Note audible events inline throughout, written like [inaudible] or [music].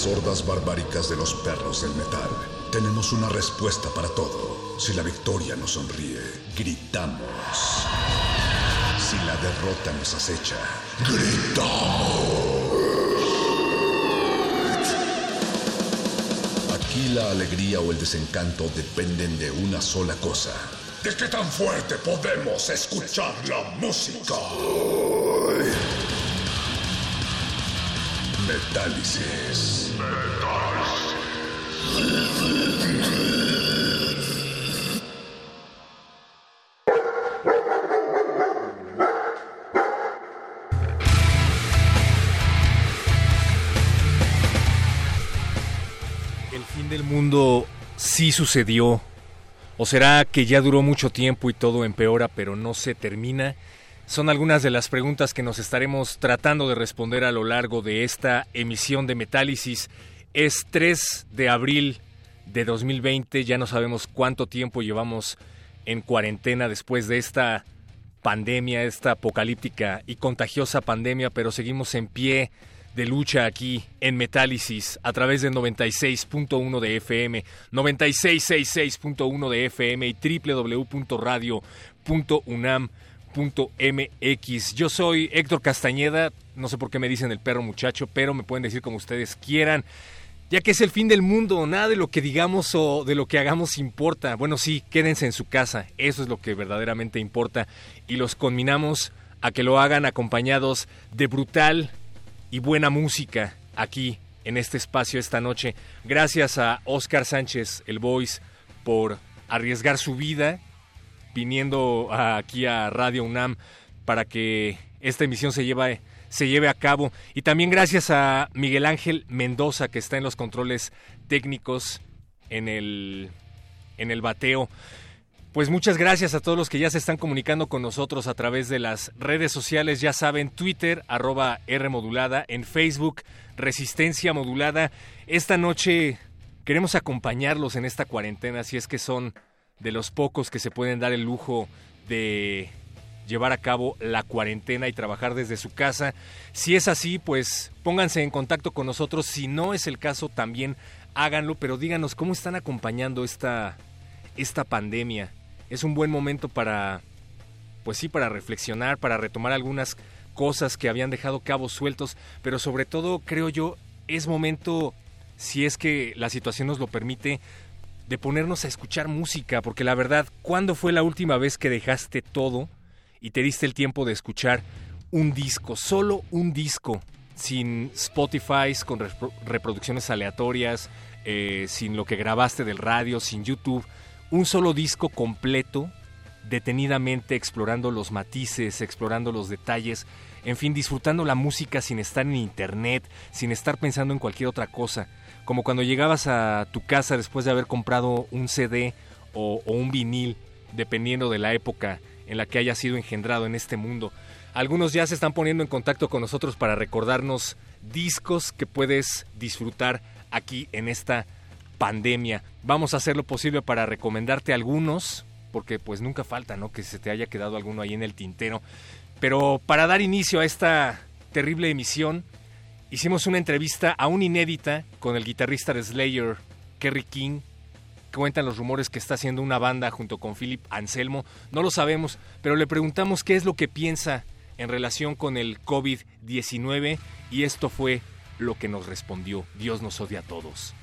Las hordas barbáricas de los perros del metal, tenemos una respuesta para todo. Si la victoria nos sonríe, gritamos. Si la derrota nos acecha, gritamos. Aquí la alegría o el desencanto dependen de una sola cosa. ¿De qué tan fuerte podemos escuchar la música? Metálisis. ¿El fin del mundo sí sucedió? ¿O será que ya duró mucho tiempo y todo empeora pero no se termina? Son algunas de las preguntas que nos estaremos tratando de responder a lo largo de esta emisión de Metálisis. Es 3 de abril de 2020, ya no sabemos cuánto tiempo llevamos en cuarentena después de esta pandemia, esta apocalíptica y contagiosa pandemia, pero seguimos en pie de lucha aquí en Metálisis a través de 96.1 de FM, 9666.1 de FM y www.radio.unam.mx. Yo soy Héctor Castañeda, no sé por qué me dicen el perro muchacho, pero me pueden decir como ustedes quieran. Ya que es el fin del mundo, nada de lo que digamos o de lo que hagamos importa. Bueno, sí, quédense en su casa, eso es lo que verdaderamente importa. Y los conminamos a que lo hagan acompañados de brutal y buena música aquí en este espacio esta noche. Gracias a Oscar Sánchez, el Voice, por arriesgar su vida viniendo aquí a Radio UNAM para que esta emisión se lleve, se lleve a cabo. Y también gracias a Miguel Ángel Mendoza, que está en los controles técnicos en el, en el bateo. Pues muchas gracias a todos los que ya se están comunicando con nosotros a través de las redes sociales, ya saben, Twitter, arroba R en Facebook, Resistencia modulada. Esta noche queremos acompañarlos en esta cuarentena, si es que son de los pocos que se pueden dar el lujo de llevar a cabo la cuarentena y trabajar desde su casa. Si es así, pues pónganse en contacto con nosotros. Si no es el caso, también háganlo, pero díganos cómo están acompañando esta, esta pandemia es un buen momento para, pues sí, para reflexionar, para retomar algunas cosas que habían dejado cabos sueltos, pero sobre todo creo yo es momento, si es que la situación nos lo permite, de ponernos a escuchar música, porque la verdad, ¿cuándo fue la última vez que dejaste todo y te diste el tiempo de escuchar un disco, solo un disco, sin Spotify, con reproducciones aleatorias, eh, sin lo que grabaste del radio, sin YouTube? un solo disco completo, detenidamente explorando los matices, explorando los detalles, en fin, disfrutando la música sin estar en internet, sin estar pensando en cualquier otra cosa, como cuando llegabas a tu casa después de haber comprado un CD o, un vinil, dependiendo de la época en la que haya sido engendrado en este mundo. Algunos ya se están poniendo en contacto con nosotros para recordarnos discos que puedes disfrutar aquí en esta pandemia. Vamos a hacer lo posible para recomendarte algunos, porque pues nunca falta, ¿no? Que se te haya quedado alguno ahí en el tintero. Pero para dar inicio a esta terrible emisión, hicimos una entrevista aún inédita con el guitarrista de Slayer, Kerry King. Cuentan los rumores que está haciendo una banda junto con Philip Anselmo. No lo sabemos, pero le preguntamos qué es lo que piensa en relación con el COVID-19 y esto fue lo que nos respondió. Dios nos odia a todos.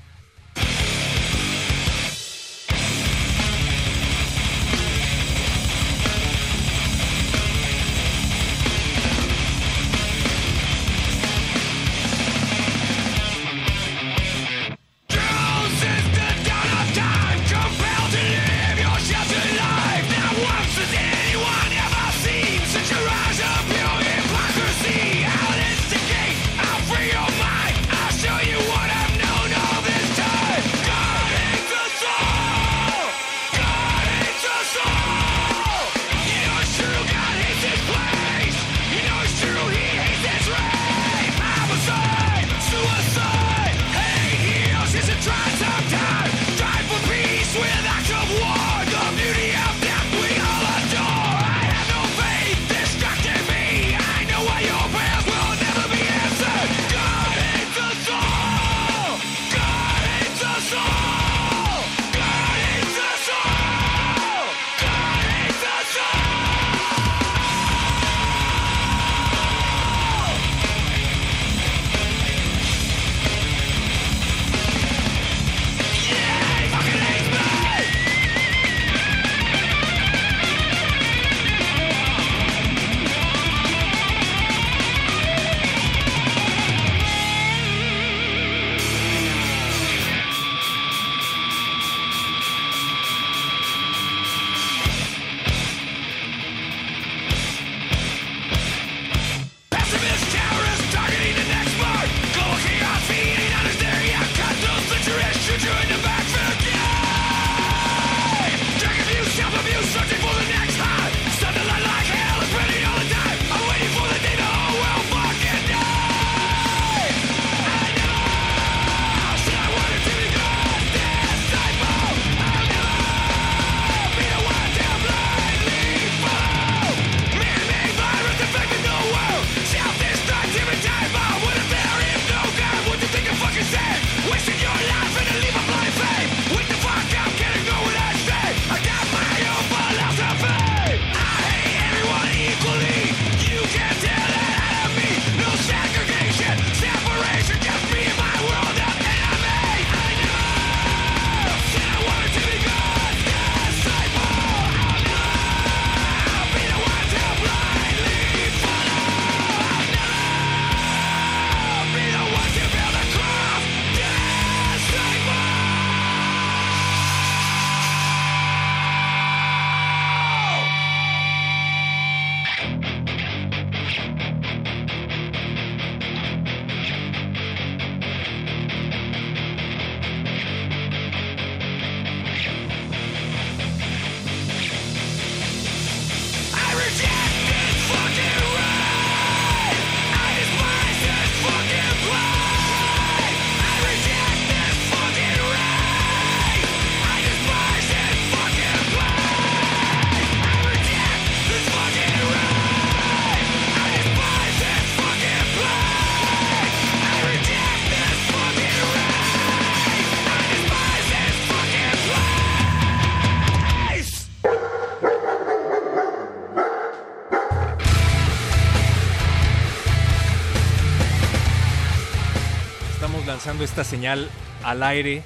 Esta señal al aire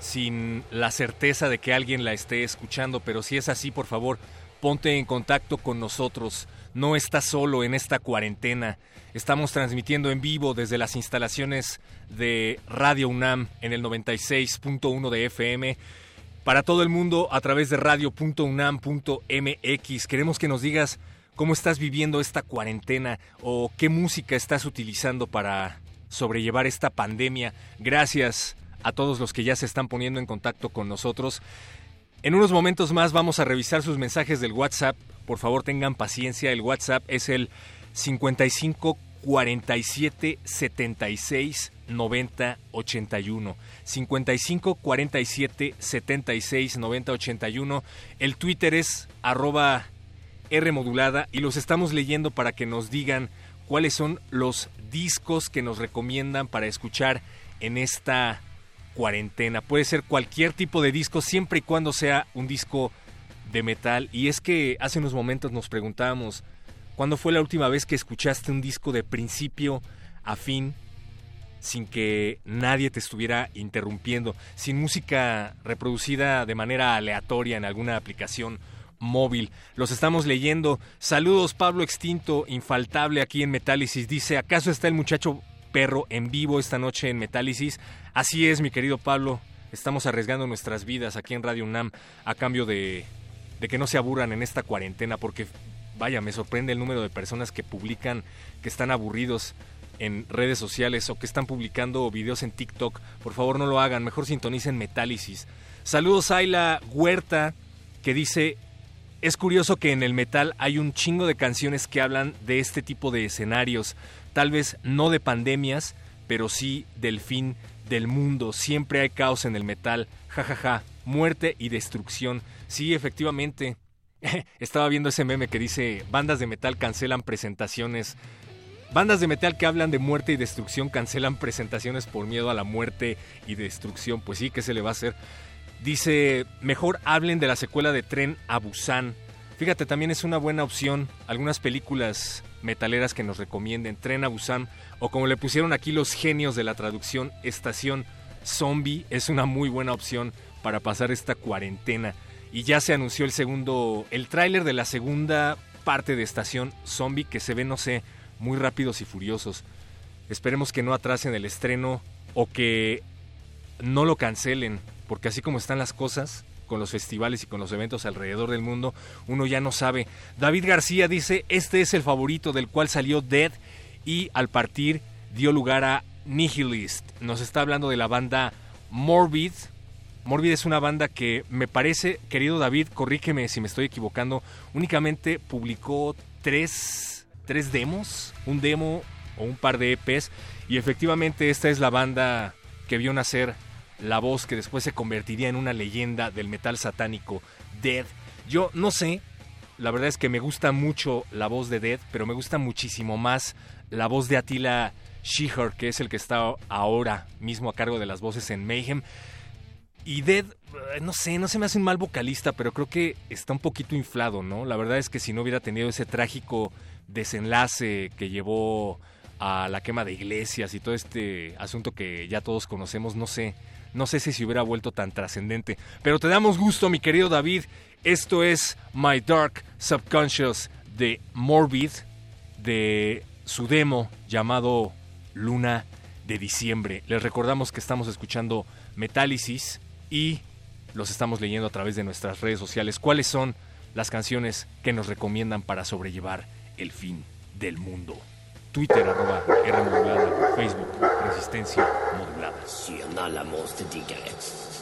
sin la certeza de que alguien la esté escuchando, pero si es así, por favor, ponte en contacto con nosotros. No estás solo en esta cuarentena. Estamos transmitiendo en vivo desde las instalaciones de Radio UNAM en el 96.1 de FM para todo el mundo a través de radio.unam.mx. Queremos que nos digas cómo estás viviendo esta cuarentena o qué música estás utilizando para sobrellevar esta pandemia. Gracias a todos los que ya se están poniendo en contacto con nosotros. En unos momentos más vamos a revisar sus mensajes del WhatsApp. Por favor, tengan paciencia. El WhatsApp es el 55 47 76 90 81. 55 47 76 90 81. El Twitter es arroba R y los estamos leyendo para que nos digan cuáles son los discos que nos recomiendan para escuchar en esta cuarentena. Puede ser cualquier tipo de disco, siempre y cuando sea un disco de metal. Y es que hace unos momentos nos preguntábamos, ¿cuándo fue la última vez que escuchaste un disco de principio a fin? sin que nadie te estuviera interrumpiendo, sin música reproducida de manera aleatoria en alguna aplicación móvil. Los estamos leyendo. Saludos, Pablo Extinto, infaltable aquí en Metálisis. Dice, ¿acaso está el muchacho perro en vivo esta noche en Metálisis? Así es, mi querido Pablo. Estamos arriesgando nuestras vidas aquí en Radio UNAM a cambio de, que no se aburran en esta cuarentena, porque vaya, me sorprende el número de personas que publican que están aburridos en redes sociales o que están publicando videos en TikTok. Por favor, no lo hagan, mejor sintonicen Metálisis. Saludos a Ayla Huerta, que dice, es curioso que en el metal hay un chingo de canciones que hablan de este tipo de escenarios, tal vez no de pandemias, pero sí del fin del mundo. Siempre hay caos en el metal, jajaja, ja, ja. muerte y destrucción. Sí, efectivamente. [laughs] Estaba viendo ese meme que dice, bandas de metal cancelan presentaciones. Bandas de metal que hablan de muerte y destrucción cancelan presentaciones por miedo a la muerte y destrucción. Pues sí, ¿qué se le va a hacer? Dice, mejor hablen de la secuela de Tren a Busan. Fíjate, también es una buena opción. Algunas películas metaleras que nos recomienden. Tren a Busan. O como le pusieron aquí los genios de la traducción, Estación Zombie. Es una muy buena opción para pasar esta cuarentena. Y ya se anunció el segundo, el tráiler de la segunda parte de Estación Zombie que se ve, no sé, muy rápidos y furiosos. Esperemos que no atrasen el estreno o que no lo cancelen porque así como están las cosas con los festivales y con los eventos alrededor del mundo, uno ya no sabe. David García dice, este es el favorito del cual salió Dead y al partir dio lugar a Nihilist. Nos está hablando de la banda Morbid. Morbid es una banda que me parece, querido David, corrígeme si me estoy equivocando, únicamente publicó tres, tres demos, un demo o un par de EPs, y efectivamente esta es la banda que vio nacer la voz que después se convertiría en una leyenda del metal satánico, Dead. Yo no sé, la verdad es que me gusta mucho la voz de Dead, pero me gusta muchísimo más la voz de Attila Sheher, que es el que está ahora mismo a cargo de las voces en Mayhem. Y Dead, eh, no sé, no se me hace un mal vocalista, pero creo que está un poquito inflado, ¿no? La verdad es que si no hubiera tenido ese trágico desenlace que llevó a la quema de iglesias y todo este asunto que ya todos conocemos, no sé, no sé si se hubiera vuelto tan trascendente. Pero te damos gusto, mi querido David. Esto es My Dark Subconscious de Morbid, de su demo llamado Luna de Diciembre. Les recordamos que estamos escuchando Metálisis y los estamos leyendo a través de nuestras redes sociales. ¿Cuáles son las canciones que nos recomiendan para sobrellevar el fin del mundo? Twitter, arroba Facebook, Resistencia modulada. Metálisis.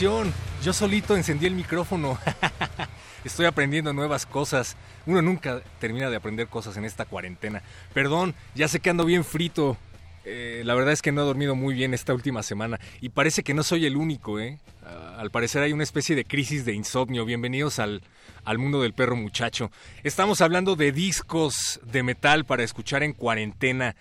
Yo solito encendí el micrófono. [laughs] Estoy aprendiendo nuevas cosas. Uno nunca termina de aprender cosas en esta cuarentena. Perdón, ya sé que ando bien frito. Eh, la verdad es que no he dormido muy bien esta última semana y parece que no soy el único, ¿eh? Al parecer hay una especie de crisis de insomnio. Bienvenidos al, al mundo del perro muchacho. Estamos hablando de discos de metal para escuchar en cuarentena.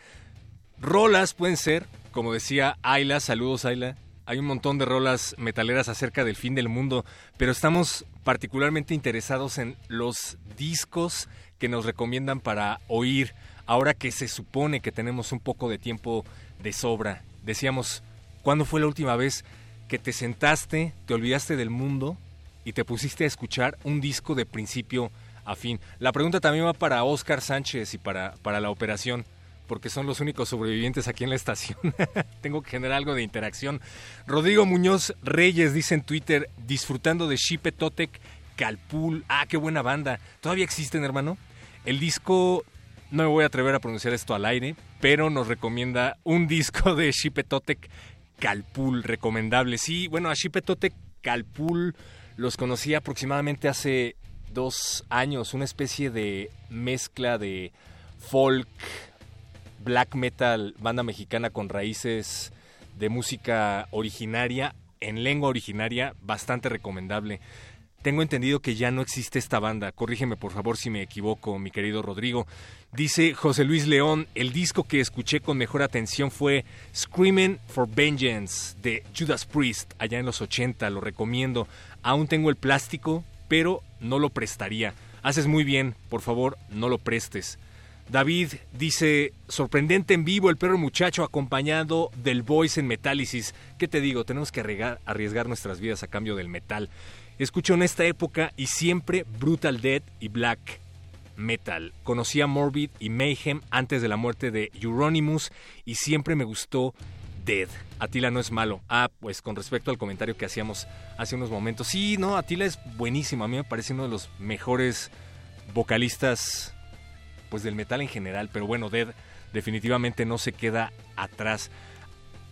Rolas pueden ser, como decía Ayla, saludos Ayla. Hay un montón de rolas metaleras acerca del fin del mundo, pero estamos particularmente interesados en los discos que nos recomiendan para oír ahora que se supone que tenemos un poco de tiempo de sobra. Decíamos, ¿cuándo fue la última vez que te sentaste, te olvidaste del mundo y te pusiste a escuchar un disco de principio a fin? La pregunta también va para Oscar Sánchez y para, para la operación porque son los únicos sobrevivientes aquí en la estación. [laughs] Tengo que generar algo de interacción. Rodrigo Muñoz Reyes dice en Twitter, disfrutando de Shipe Totec Calpul. Ah, qué buena banda. ¿Todavía existen, hermano? El disco, no me voy a atrever a pronunciar esto al aire, pero nos recomienda un disco de Shipe Totec Calpul, recomendable. Sí, bueno, a Shipe Totec Calpul los conocí aproximadamente hace dos años, una especie de mezcla de folk, black metal, banda mexicana con raíces de música originaria, en lengua originaria, bastante recomendable. Tengo entendido que ya no existe esta banda. Corrígeme por favor si me equivoco, mi querido Rodrigo. Dice José Luis León, el disco que escuché con mejor atención fue Screaming for Vengeance de Judas Priest, allá en los 80, lo recomiendo. Aún tengo el plástico, pero no lo prestaría. Haces muy bien, por favor, no lo prestes. David dice, sorprendente en vivo el perro muchacho acompañado del voice en Metálisis. ¿Qué te digo? Tenemos que arriesgar, nuestras vidas a cambio del metal. Escucho en esta época y siempre Brutal Dead y Black Metal. Conocí a Morbid y Mayhem antes de la muerte de Euronymous y siempre me gustó Dead. Atila no es malo. Ah, pues con respecto al comentario que hacíamos hace unos momentos. Sí, no, Atila es buenísimo. A mí me parece uno de los mejores vocalistas pues del metal en general, pero bueno, Dead definitivamente no se queda atrás.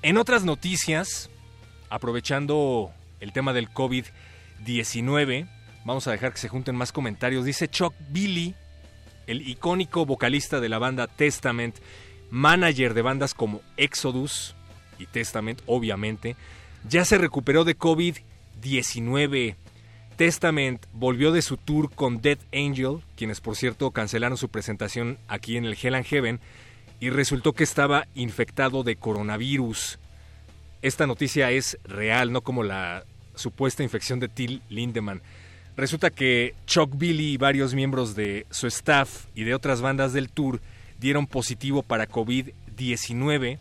En otras noticias, aprovechando el tema del COVID-19, vamos a dejar que se junten más comentarios. Dice Chuck Billy, el icónico vocalista de la banda Testament, manager de bandas como Exodus y Testament, obviamente, ya se recuperó de COVID-19 Testament volvió de su tour con Dead Angel, quienes por cierto cancelaron su presentación aquí en el Hell and Heaven, y resultó que estaba infectado de coronavirus. Esta noticia es real, no como la supuesta infección de Till Lindemann. Resulta que Chuck Billy y varios miembros de su staff y de otras bandas del tour dieron positivo para COVID-19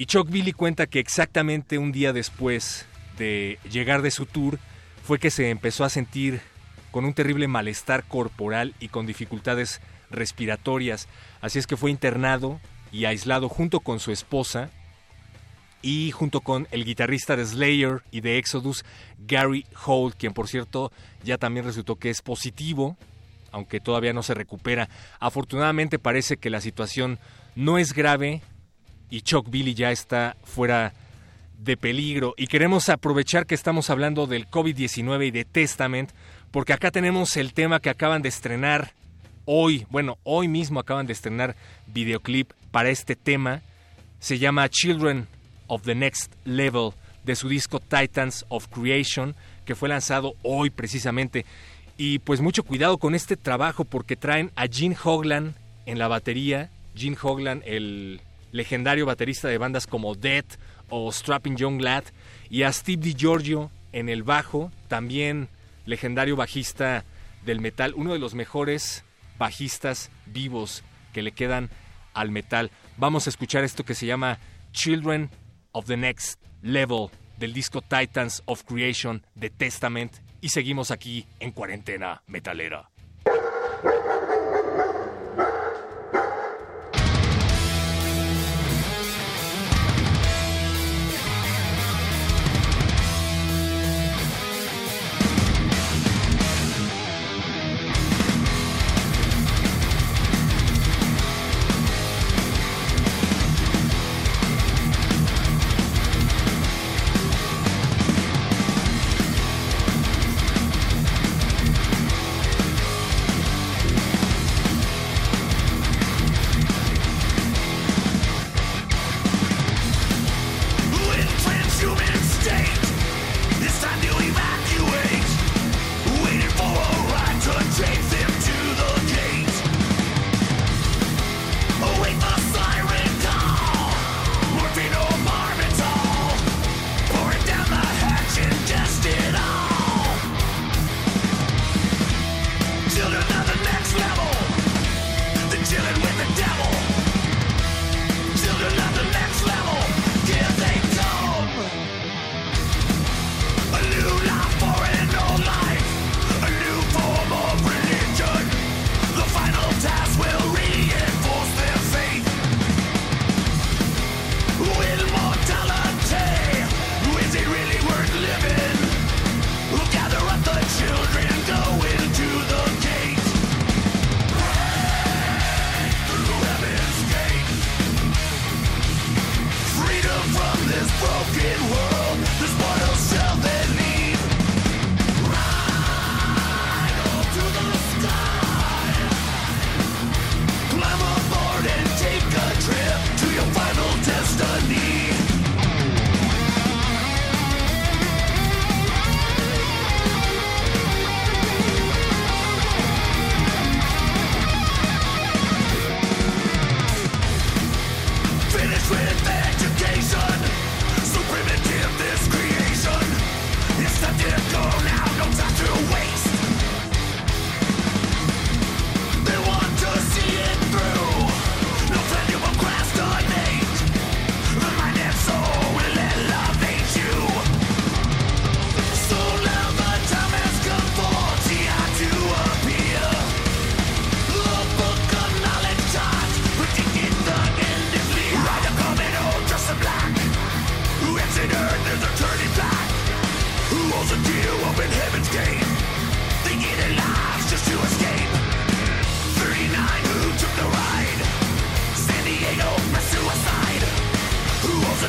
y Chuck Billy cuenta que exactamente un día después de llegar de su tour, fue que se empezó a sentir con un terrible malestar corporal y con dificultades respiratorias. Así es que fue internado y aislado junto con su esposa y junto con el guitarrista de Slayer y de Exodus, Gary Holt, quien por cierto ya también resultó que es positivo, aunque todavía no se recupera. Afortunadamente parece que la situación no es grave y Chuck Billy ya está fuera de peligro y queremos aprovechar que estamos hablando del COVID-19 y de Testament porque acá tenemos el tema que acaban de estrenar hoy, bueno, hoy mismo acaban de estrenar videoclip para este tema. Se llama Children of the Next Level de su disco Titans of Creation que fue lanzado hoy precisamente. Y pues mucho cuidado con este trabajo porque traen a Gene Hoglan en la batería, Gene Hoglan el legendario baterista de bandas como Death o Strapping Young Lad, y a Steve DiGiorgio en el bajo, también legendario bajista del metal, uno de los mejores bajistas vivos que le quedan al metal. Vamos a escuchar esto que se llama Children of the Next Level del disco Titans of Creation de Testament y seguimos aquí en cuarentena metalera.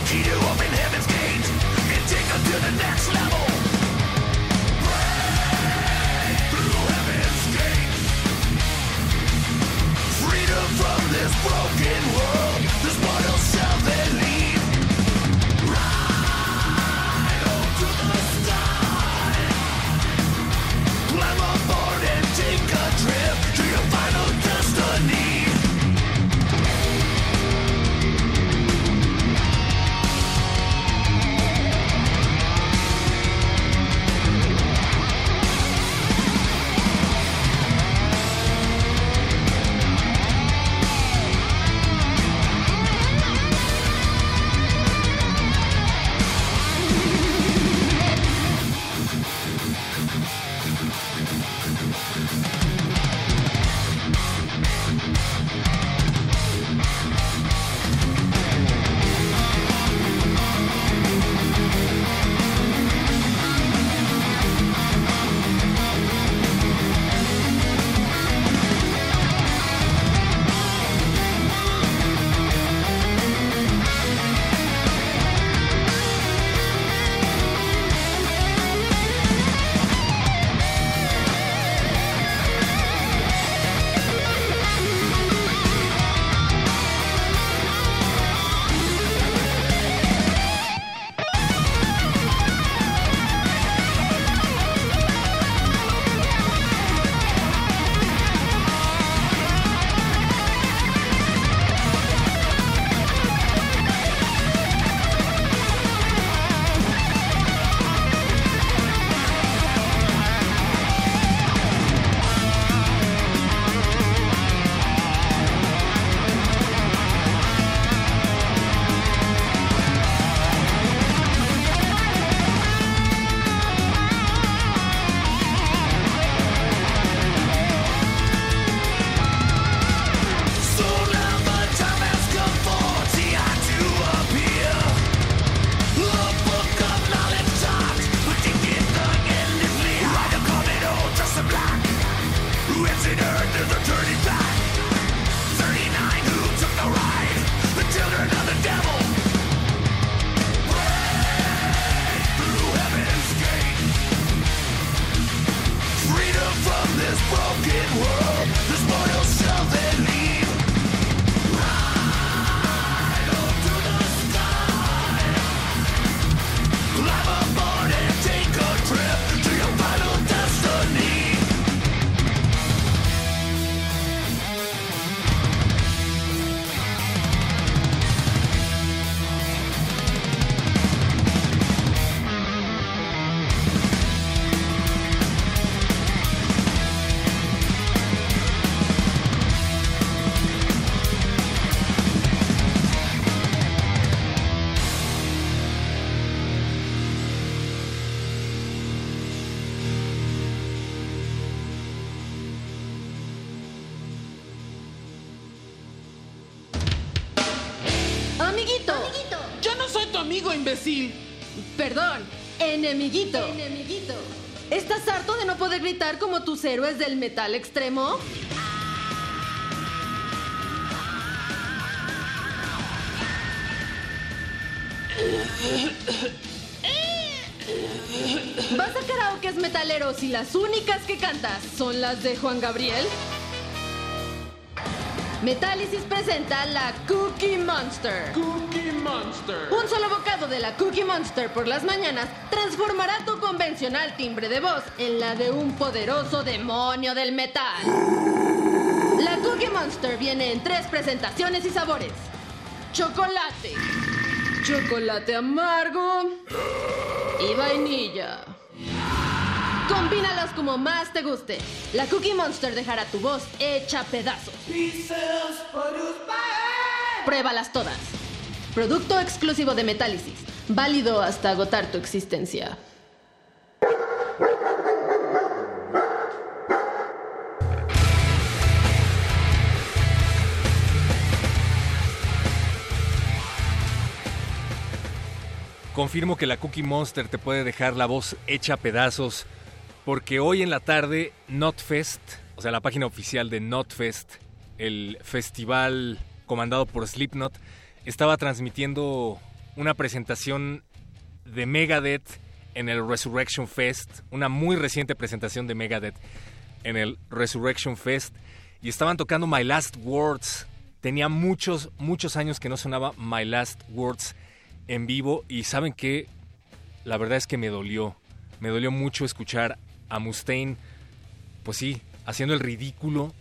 key to open heaven's gate and take them to the next level. Enemiguito. Enemiguito. ¿Estás harto de no poder gritar como tus héroes del metal extremo? ¿Vas a karaoke metaleros y las únicas que cantas son las de Juan Gabriel? Metálisis presenta la Cookie Monster. Cookie Monster. Un solo bocado de la Cookie Monster por las mañanas transformará tu convencional timbre de voz en la de un poderoso demonio del metal. La Cookie Monster viene en tres presentaciones y sabores. Chocolate, chocolate amargo y vainilla. Combínalos como más te guste. La Cookie Monster dejará tu voz hecha pedazos. Pruébalas todas. Producto exclusivo de Metálisis. Válido hasta agotar tu existencia. confirmo que la Cookie Monster te puede dejar la voz hecha a pedazos, porque hoy en la tarde Notfest, o sea, la página oficial de Notfest, el festival comandado por Slipknot, estaba transmitiendo una presentación de Megadeth en el Resurrection Fest, una muy reciente presentación de Megadeth en el Resurrection Fest, y estaban tocando My Last Words. Tenía muchos, muchos años que no sonaba My Last Words en vivo, y saben que la verdad es que me dolió, me dolió mucho escuchar a Mustaine, pues sí, haciendo el ridículo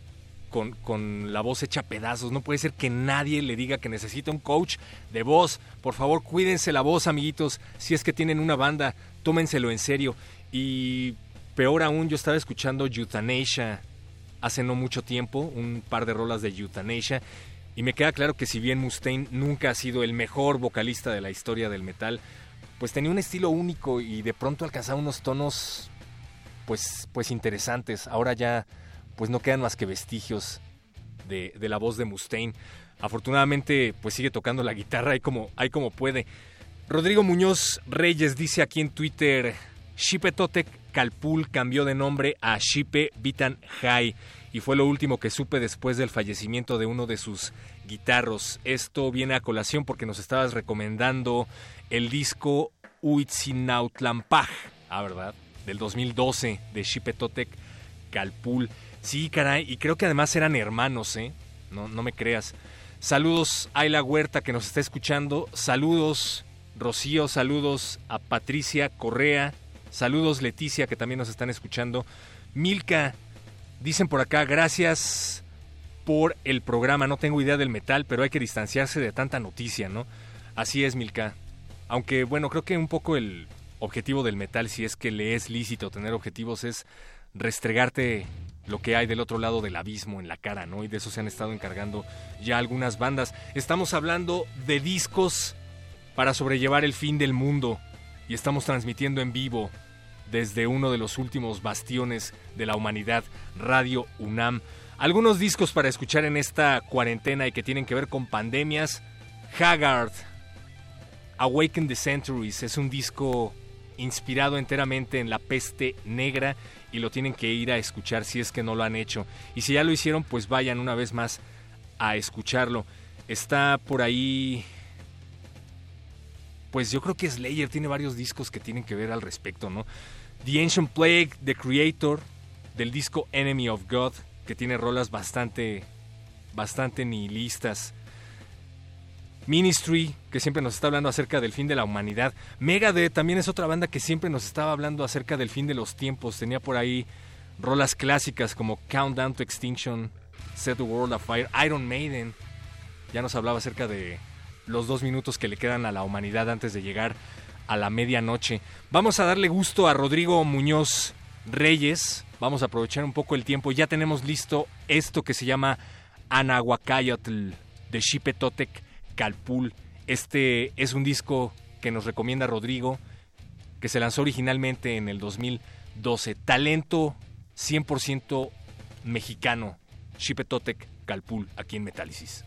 con, con, la voz hecha pedazos. No puede ser que nadie le diga que necesita un coach de voz. Por favor, cuídense la voz, amiguitos. Si es que tienen una banda, tómenselo en serio. Y peor aún, yo estaba escuchando Euthanasia hace no mucho tiempo, un par de rolas de Euthanasia. Y me queda claro que si bien Mustaine nunca ha sido el mejor vocalista de la historia del metal, pues tenía un estilo único y de pronto alcanzaba unos tonos pues, pues interesantes. Ahora ya pues no quedan más que vestigios de, la voz de Mustaine. Afortunadamente, pues sigue tocando la guitarra ahí como, como puede. Rodrigo Muñoz Reyes dice aquí en Twitter, Shipe Totek Calpul cambió de nombre a Shipe Vitan High y fue lo último que supe después del fallecimiento de uno de sus guitarros. Esto viene a colación porque nos estabas recomendando el disco Uitzinautlampaj, ah, ¿verdad? Del 2012 de Shipe Totek Calpul. Sí, caray, y creo que además eran hermanos, ¿eh? No, no me creas. Saludos a Ayla Huerta que nos está escuchando. Saludos Rocío, saludos a Patricia Correa. Saludos Leticia que también nos están escuchando. Milka, dicen por acá, gracias por el programa. No tengo idea del metal, pero hay que distanciarse de tanta noticia, ¿no? Así es, Milka. Aunque bueno, creo que un poco el objetivo del metal, si es que le es lícito tener objetivos, es restregarte lo que hay del otro lado del abismo en la cara, ¿no? Y de eso se han estado encargando ya algunas bandas. Estamos hablando de discos para sobrellevar el fin del mundo y estamos transmitiendo en vivo desde uno de los últimos bastiones de la humanidad, Radio UNAM. Algunos discos para escuchar en esta cuarentena y que tienen que ver con pandemias. Haggard, Awaken the Centuries, es un disco inspirado enteramente en la peste negra y lo tienen que ir a escuchar si es que no lo han hecho. Y si ya lo hicieron, pues vayan una vez más a escucharlo. Está por ahí... Pues yo creo que Slayer tiene varios discos que tienen que ver al respecto, ¿no? The Ancient Plague, The Creator, del disco Enemy of God, que tiene rolas bastante, bastante nihilistas. Ministry, que siempre nos está hablando acerca del fin de la humanidad. Megadeth también es otra banda que siempre nos estaba hablando acerca del fin de los tiempos. Tenía por ahí rolas clásicas como Countdown to Extinction, Set the World Afire, Iron Maiden. Ya nos hablaba acerca de los dos minutos que le quedan a la humanidad antes de llegar a la medianoche. Vamos a darle gusto a Rodrigo Muñoz Reyes. Vamos a aprovechar un poco el tiempo. Ya tenemos listo esto que se llama Anahuacayotl de Xipe Totec Calpul. Este es un disco que nos recomienda Rodrigo, que se lanzó originalmente en el 2012. Talento 100% mexicano. Chipetotec Calpul, aquí en Metálisis.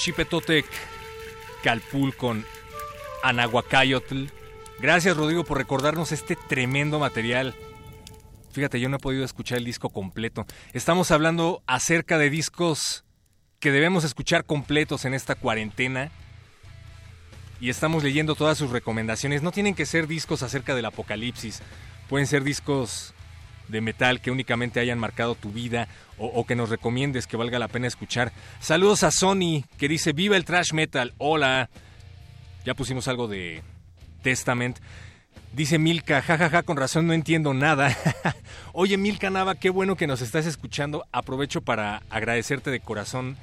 Xipetotec Calpul con Anahuacayotl. Gracias Rodrigo por recordarnos este tremendo material. Fíjate, yo no he podido escuchar el disco completo. Estamos hablando acerca de discos que debemos escuchar completos en esta cuarentena. Y estamos leyendo todas sus recomendaciones. No tienen que ser discos acerca del apocalipsis. Pueden ser discos de metal que únicamente hayan marcado tu vida o, que nos recomiendes que valga la pena escuchar. Saludos a Sony que dice viva el trash metal. Hola. Ya pusimos algo de Testament. Dice Milka, jajaja, con razón no entiendo nada. [laughs] Oye Milka Nava, qué bueno que nos estás escuchando. Aprovecho para agradecerte de corazón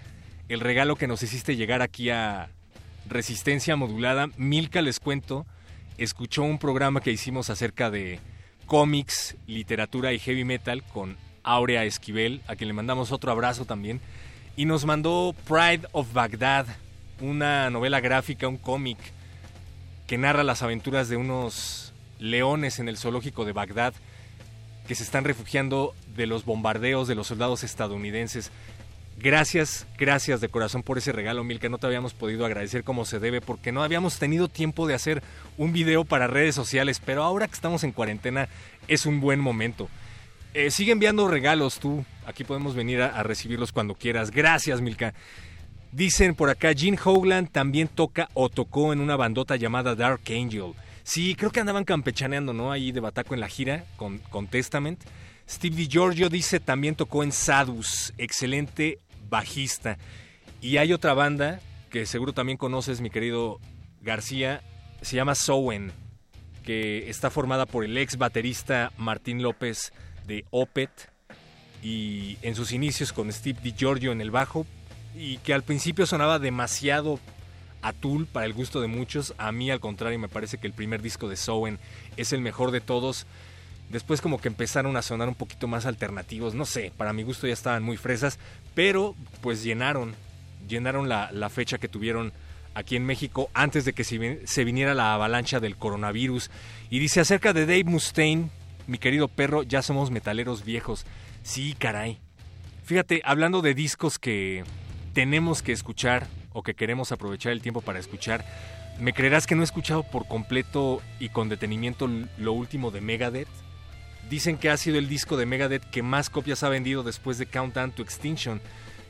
el regalo que nos hiciste llegar aquí a Resistencia Modulada. Milka, les cuento, escuchó un programa que hicimos acerca de cómics, literatura y heavy metal con Aurea Esquivel, a quien le mandamos otro abrazo también, y nos mandó Pride of Baghdad, una novela gráfica, un cómic que narra las aventuras de unos leones en el zoológico de Bagdad que se están refugiando de los bombardeos de los soldados estadounidenses. Gracias, gracias de corazón por ese regalo, Mil, que no te habíamos podido agradecer como se debe porque no habíamos tenido tiempo de hacer un video para redes sociales, pero ahora que estamos en cuarentena es un buen momento. Eh, sigue enviando regalos tú, aquí podemos venir a, recibirlos cuando quieras. Gracias, Milka. Dicen por acá, Gene Hoglan también toca o tocó en una bandota llamada Dark Angel. Sí, creo que andaban campechaneando, ¿no? Ahí de Bataco en la gira con, con Testament. Steve DiGiorgio dice también tocó en Sadus, excelente bajista. Y hay otra banda que seguro también conoces, mi querido García, se llama Sowen, que está formada por el ex baterista Martín López de Opet y en sus inicios con Steve DiGiorgio en el bajo, y que al principio sonaba demasiado atul para el gusto de muchos. A mí, al contrario, me parece que el primer disco de Sowen es el mejor de todos. Después como que empezaron a sonar un poquito más alternativos, no sé, para mi gusto ya estaban muy fresas, pero pues llenaron, llenaron la, fecha que tuvieron aquí en México antes de que se, se viniera la avalancha del coronavirus. Y dice acerca de Dave Mustaine, mi querido perro, ya somos metaleros viejos. Sí, caray. Fíjate, hablando de discos que, tenemos que escuchar o que queremos aprovechar el tiempo para escuchar, me creerás que no he escuchado por completo y con detenimiento lo último de Megadeth. Dicen que ha sido el disco de Megadeth que más copias ha vendido después de Countdown to Extinction.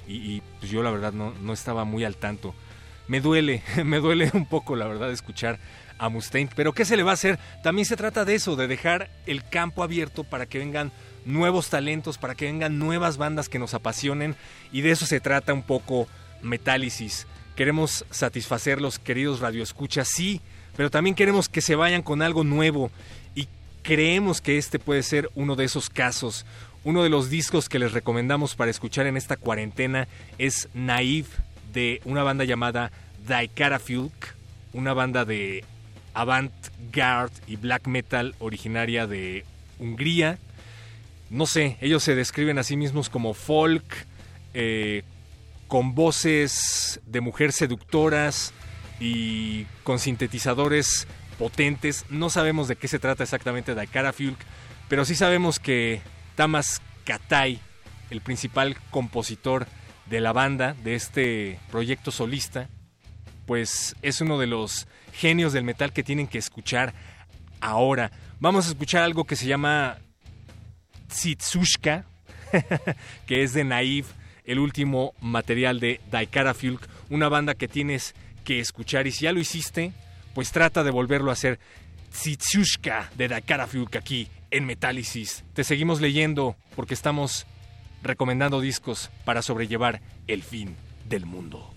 Y, pues yo la verdad no, no estaba muy al tanto. Me duele, [laughs] me duele un poco la verdad escuchar a Mustaine. Pero ¿qué se le va a hacer? También se trata de eso, de dejar el campo abierto para que vengan nuevos talentos, para que vengan nuevas bandas que nos apasionen y de eso se trata un poco Metálisis. Queremos satisfacer los queridos radioescuchas, sí, pero también queremos que se vayan con algo nuevo y creemos que este puede ser uno de esos casos. Uno de los discos que les recomendamos para escuchar en esta cuarentena es Naive de una banda llamada Daikara Fulk, una banda de avant-garde y black metal originaria de Hungría no sé, ellos se describen a sí mismos como folk, eh, con voces de mujer seductoras y con sintetizadores potentes. No sabemos de qué se trata exactamente de Akara Fulk, pero sí sabemos que Tamas Katai, el principal compositor de la banda, de este proyecto solista, pues es uno de los genios del metal que tienen que escuchar ahora. Vamos a escuchar algo que se llama Tsitsushka, [laughs] que es de Naive, el último material de Daikara Fulk, una banda que tienes que escuchar y si ya lo hiciste, pues trata de volverlo a hacer. Tsitsushka de Daikara Fulk aquí en Metálisis. Te seguimos leyendo porque estamos recomendando discos para sobrellevar el fin del mundo.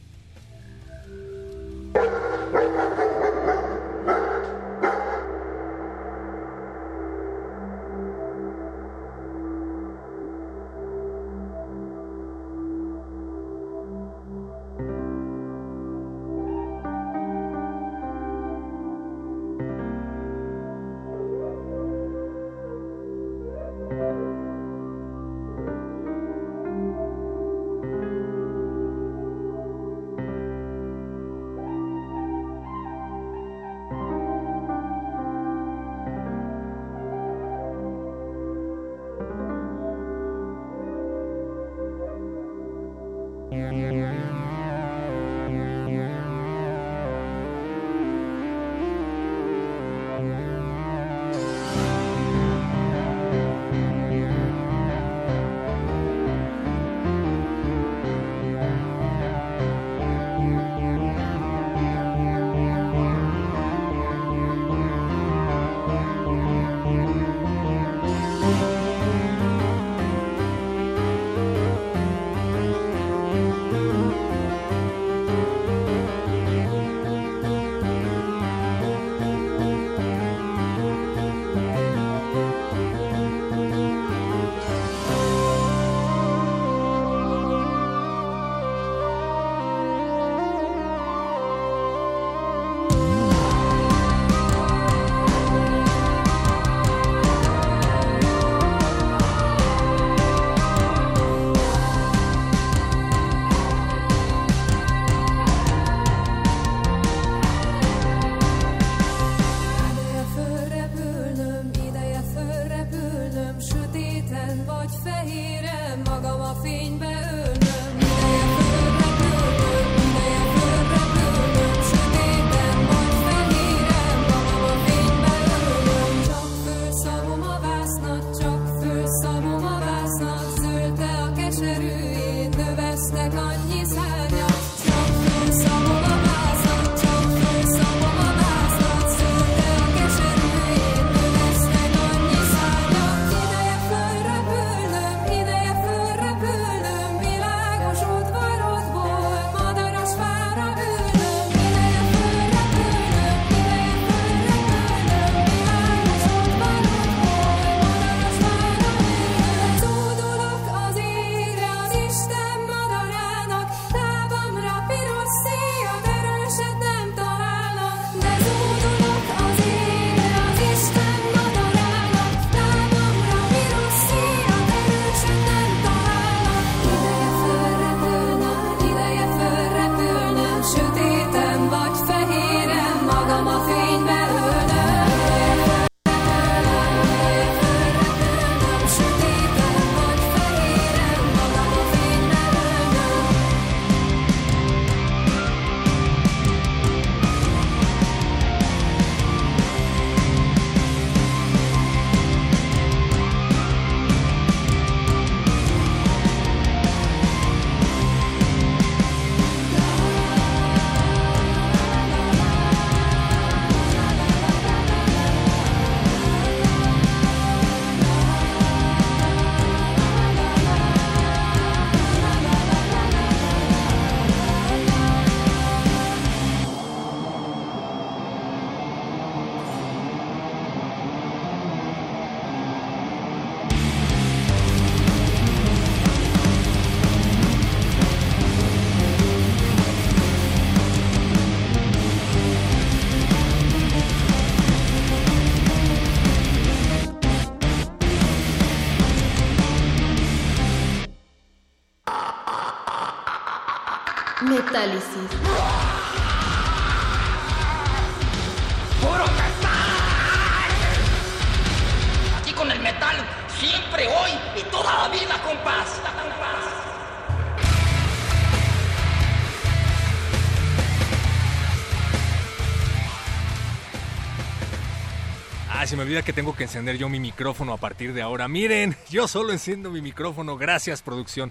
Se me olvida que tengo que encender yo mi micrófono a partir de ahora. Miren, [laughs] yo solo enciendo mi micrófono. Gracias, producción.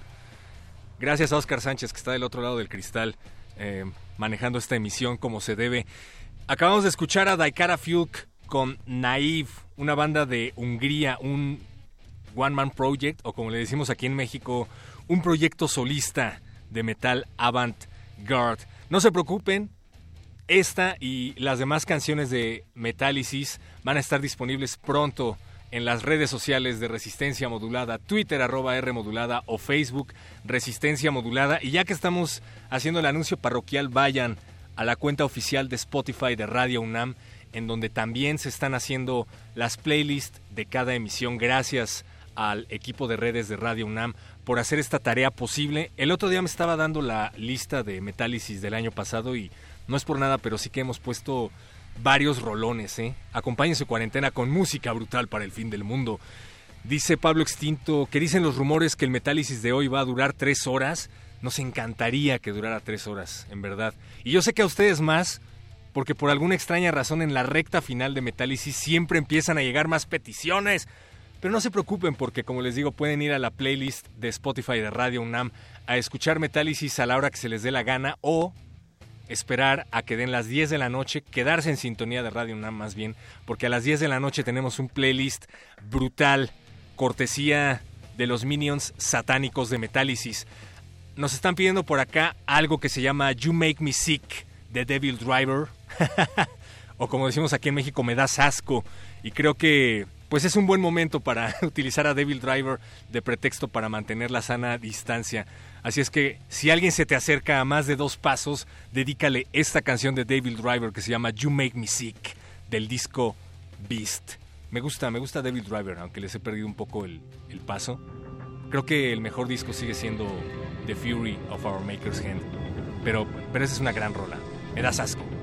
Gracias a Oscar Sánchez, que está del otro lado del cristal, eh, manejando esta emisión como se debe. Acabamos de escuchar a Daikara Fuke con Naive, una banda de Hungría, un One Man Project, o como le decimos aquí en México, un proyecto solista de metal avant-garde. No se preocupen, esta y las demás canciones de Metálisis van a estar disponibles pronto en las redes sociales de Resistencia Modulada, Twitter arroba R Modulada o Facebook Resistencia Modulada. Y ya que estamos haciendo el anuncio parroquial, vayan a la cuenta oficial de Spotify de Radio UNAM, en donde también se están haciendo las playlists de cada emisión. Gracias al equipo de redes de Radio UNAM por hacer esta tarea posible. El otro día me estaba dando la lista de Metálisis del año pasado y no es por nada, pero sí que hemos puesto varios rolones, ¿eh? Acompáñense cuarentena con música brutal para el fin del mundo. Dice Pablo Extinto que dicen los rumores que el Metálisis de hoy va a durar tres horas. Nos encantaría que durara tres horas, en verdad. Y yo sé que a ustedes más, porque por alguna extraña razón en la recta final de Metálisis siempre empiezan a llegar más peticiones. Pero no se preocupen porque, como les digo, pueden ir a la playlist de Spotify de Radio UNAM a escuchar Metálisis a la hora que se les dé la gana o esperar a que den las 10 de la noche, quedarse en sintonía de Radio UNAM más bien, porque a las 10 de la noche tenemos un playlist brutal, cortesía de los minions satánicos de Metálisis. Nos están pidiendo por acá algo que se llama You Make Me Sick de Devil Driver, [laughs] o como decimos aquí en México, me das asco, y creo que pues es un buen momento para [laughs] utilizar a Devil Driver de pretexto para mantener la sana distancia. Así es que si alguien se te acerca a más de dos pasos, dedícale esta canción de Devil Driver que se llama You Make Me Sick del disco Beast. Me gusta, me gusta Devil Driver, aunque les he perdido un poco el, el paso. Creo que el mejor disco sigue siendo The Fury of Our Maker's Hand. Pero, pero esa es una gran rola. Me das asco.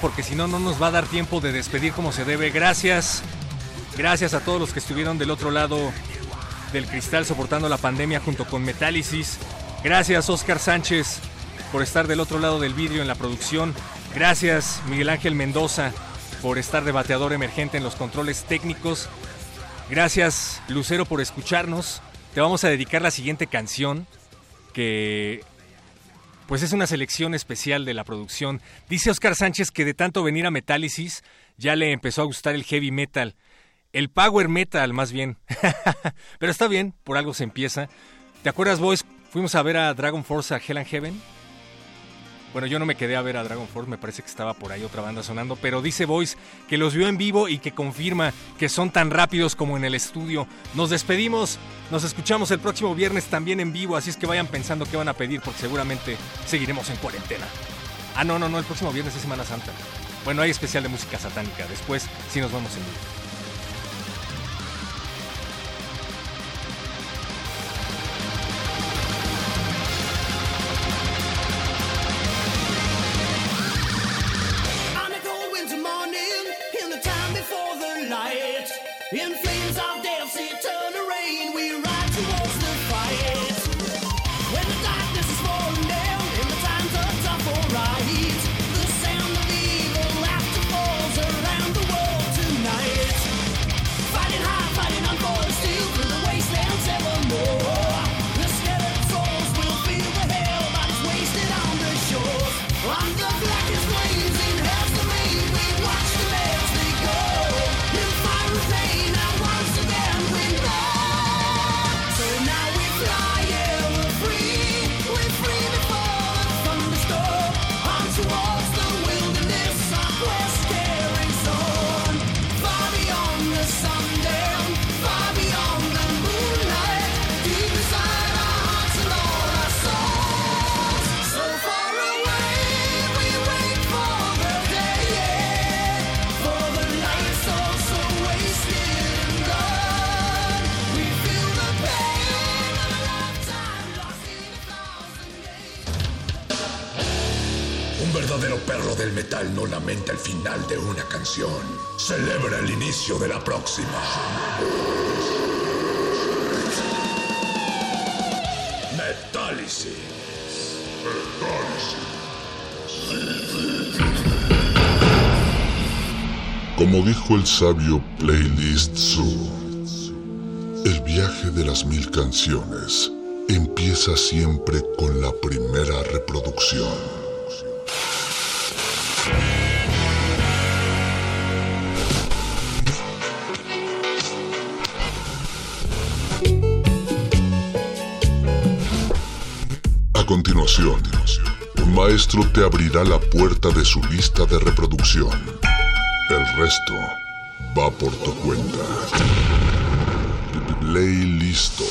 Porque si no, no nos va a dar tiempo de despedir como se debe. Gracias. Gracias a todos los que estuvieron del otro lado del cristal soportando la pandemia junto con Metálisis. Gracias Oscar Sánchez por estar del otro lado del vidrio en la producción. Gracias Miguel Ángel Mendoza por estar de bateador emergente en los controles técnicos. Gracias Lucero por escucharnos. Te vamos a dedicar la siguiente canción que pues es una selección especial de la producción. Dice Oscar Sánchez que de tanto venir a Metálisis ya le empezó a gustar el heavy metal. El power metal, más bien. [laughs] Pero está bien, por algo se empieza. ¿Te acuerdas, boys? Fuimos a ver a Dragon Force a Hell and Heaven. Bueno, yo no me quedé a ver a Dragon Force, me parece que estaba por ahí otra banda sonando, pero dice Voice que los vio en vivo y que confirma que son tan rápidos como en el estudio. Nos despedimos, nos escuchamos el próximo viernes también en vivo, así es que vayan pensando qué van a pedir porque seguramente seguiremos en cuarentena. Ah, no, no, no, el próximo viernes es Semana Santa. Bueno, hay especial de música satánica, después sí nos vamos en vivo. In no lamenta el final de una canción. Celebra el inicio de la próxima. Metálisis. Como dijo el sabio Playlist Zoo, el viaje de las mil canciones empieza siempre con la primera reproducción. A continuación, un maestro te abrirá la puerta de su lista de reproducción. El resto va por tu cuenta. Ley listo.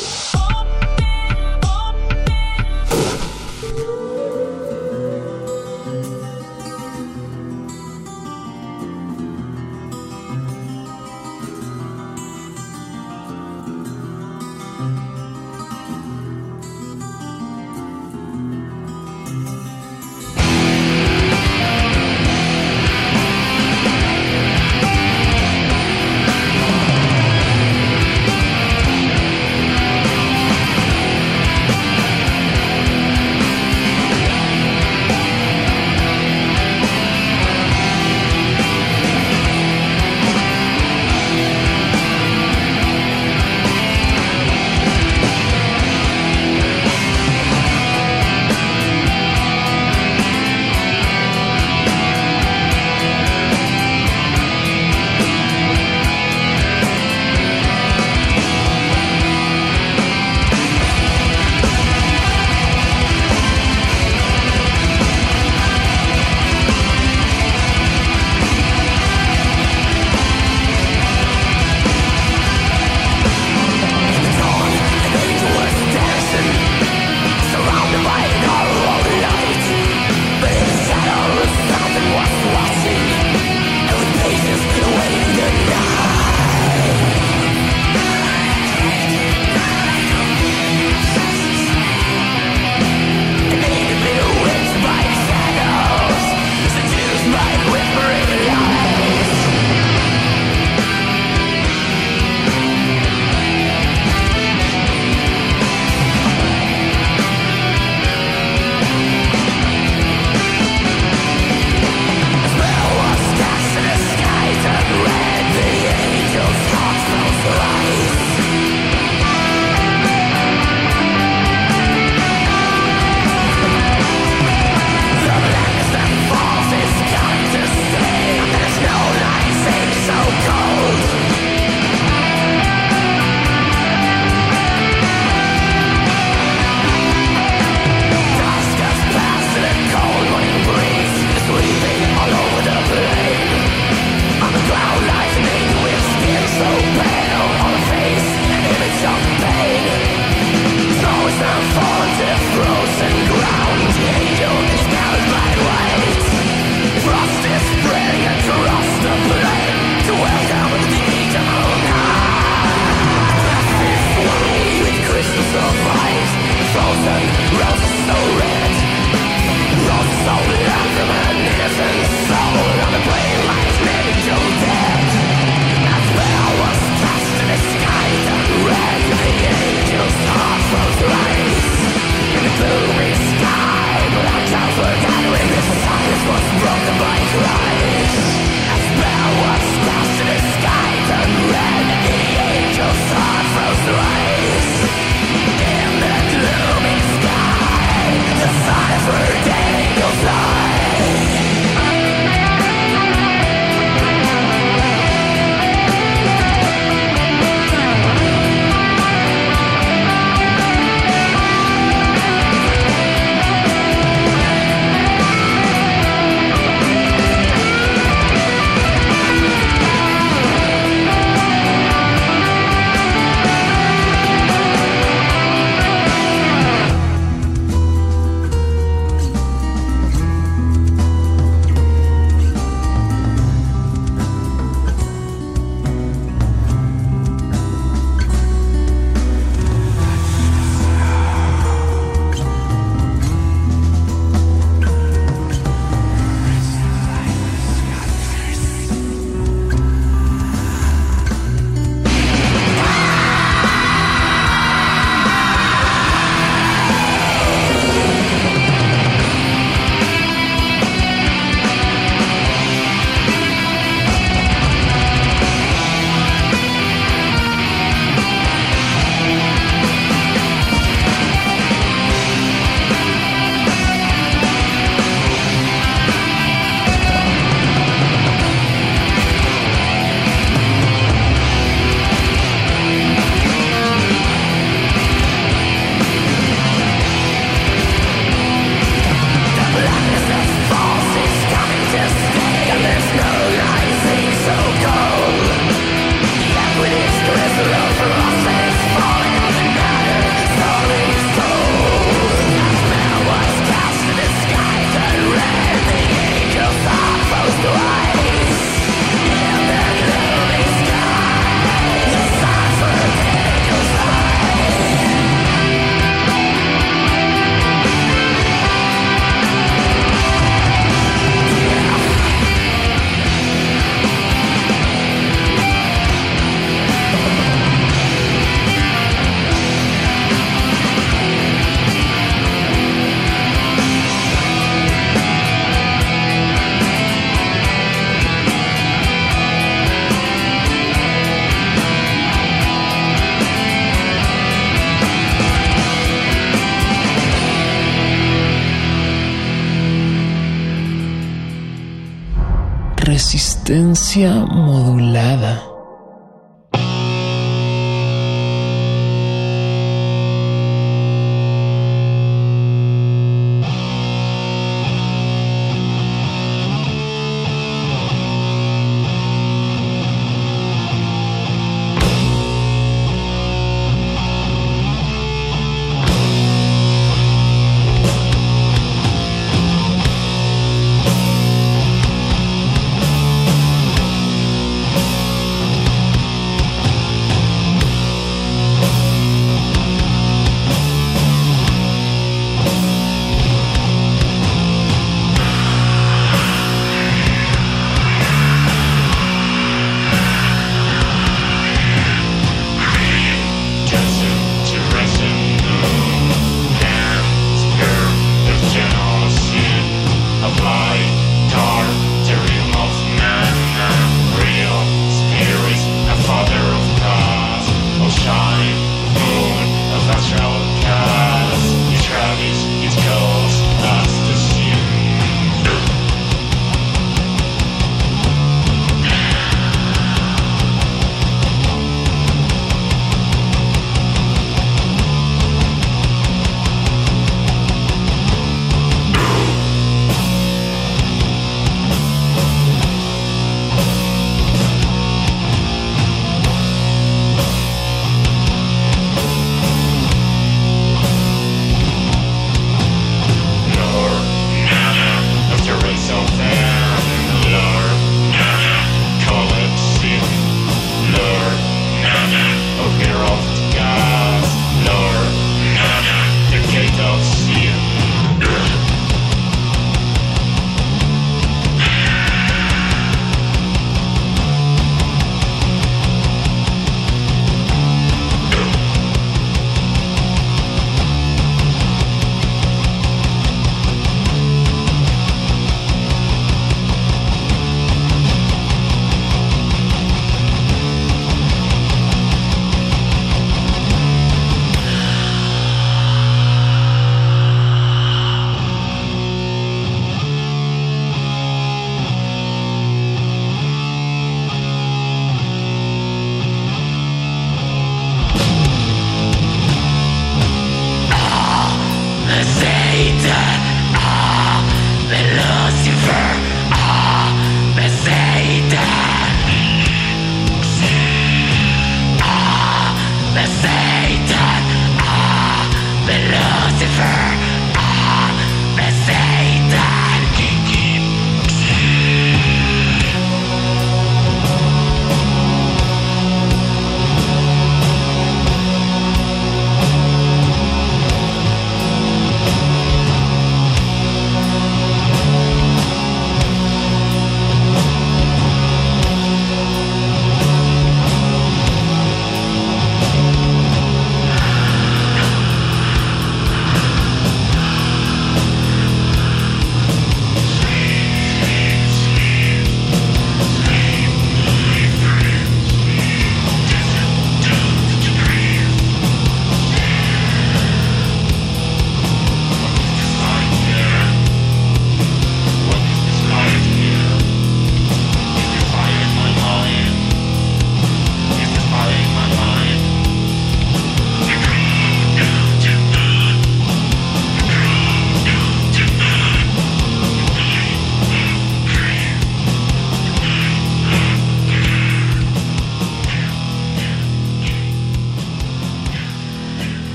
Resistencia modulada.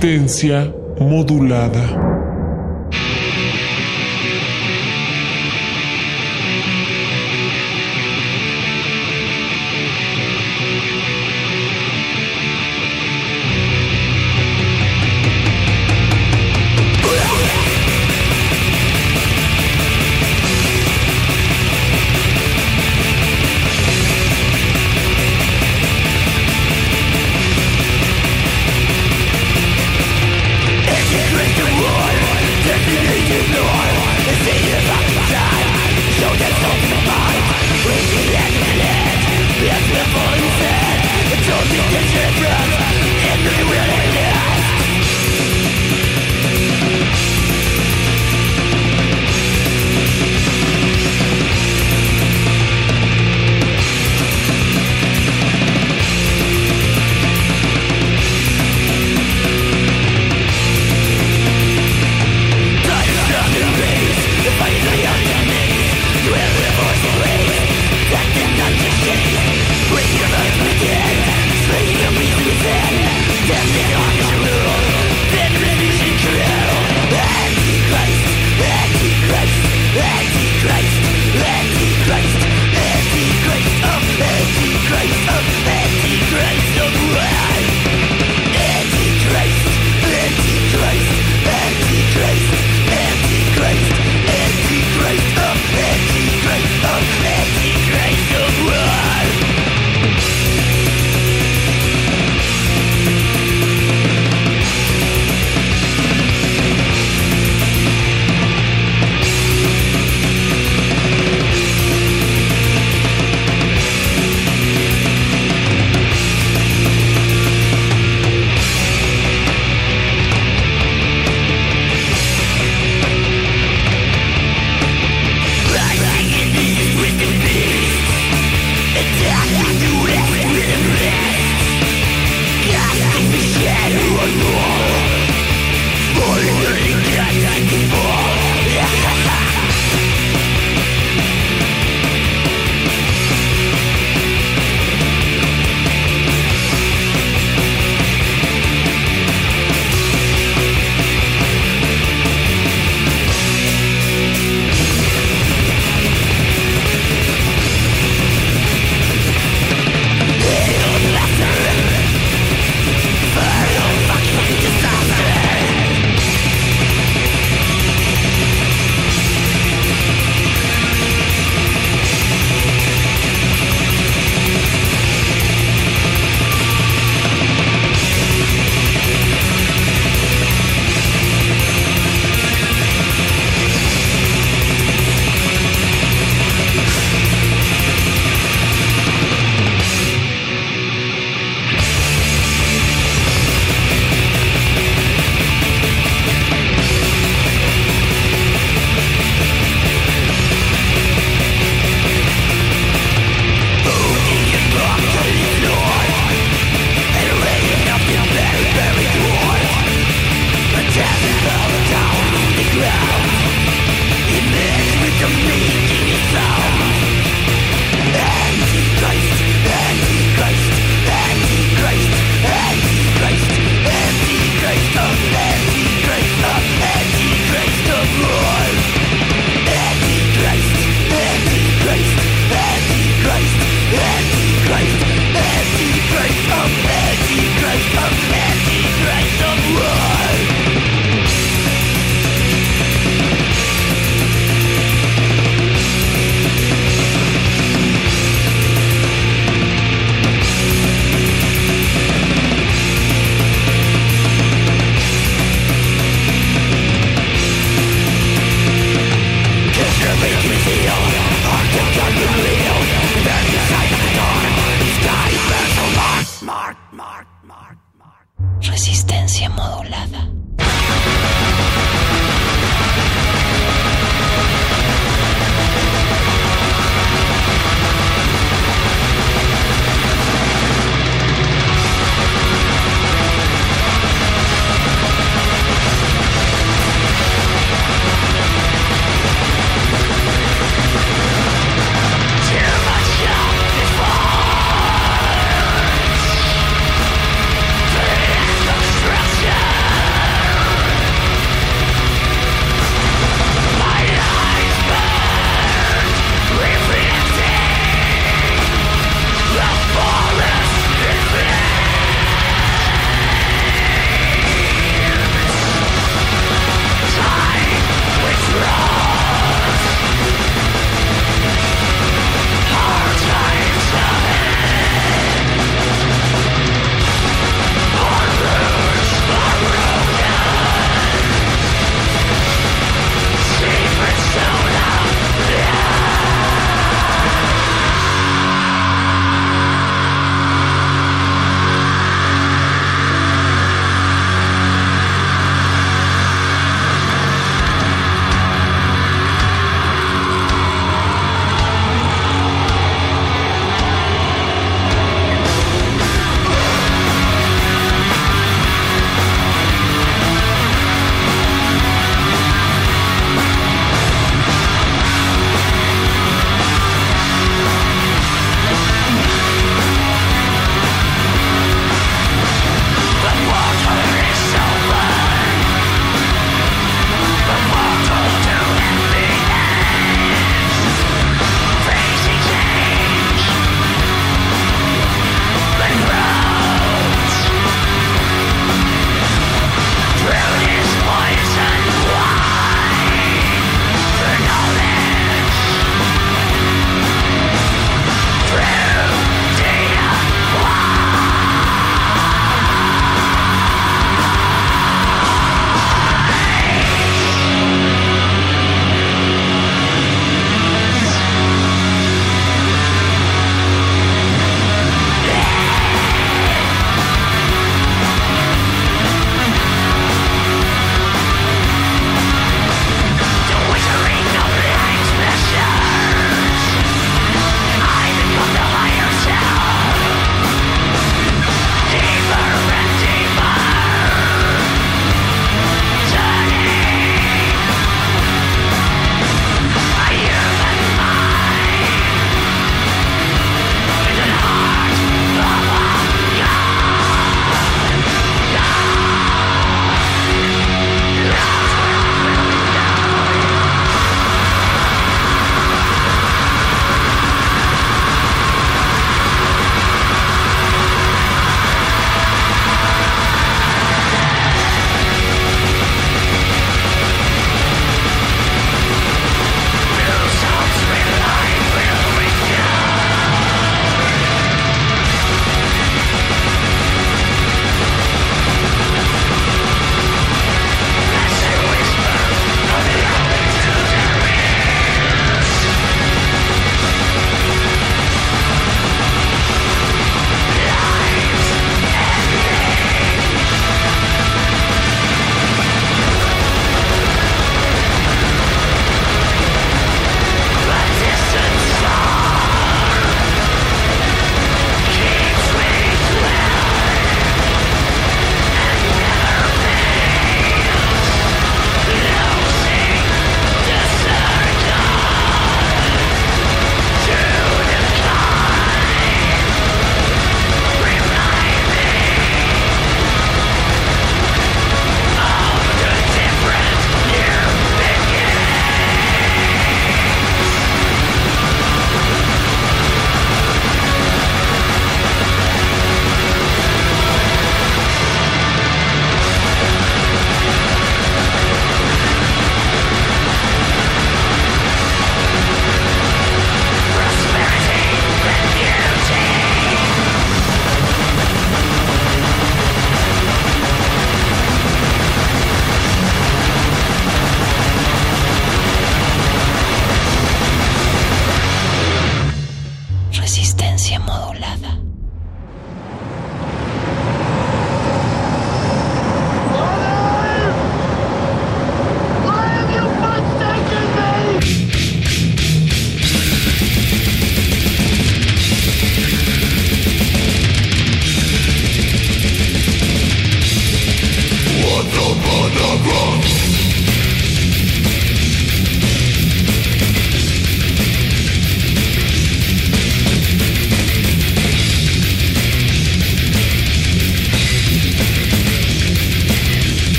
Resistencia modulada.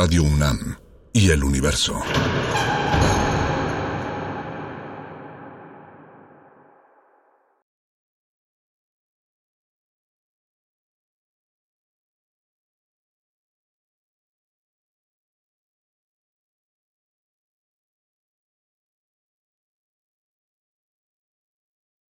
Radio UNAM.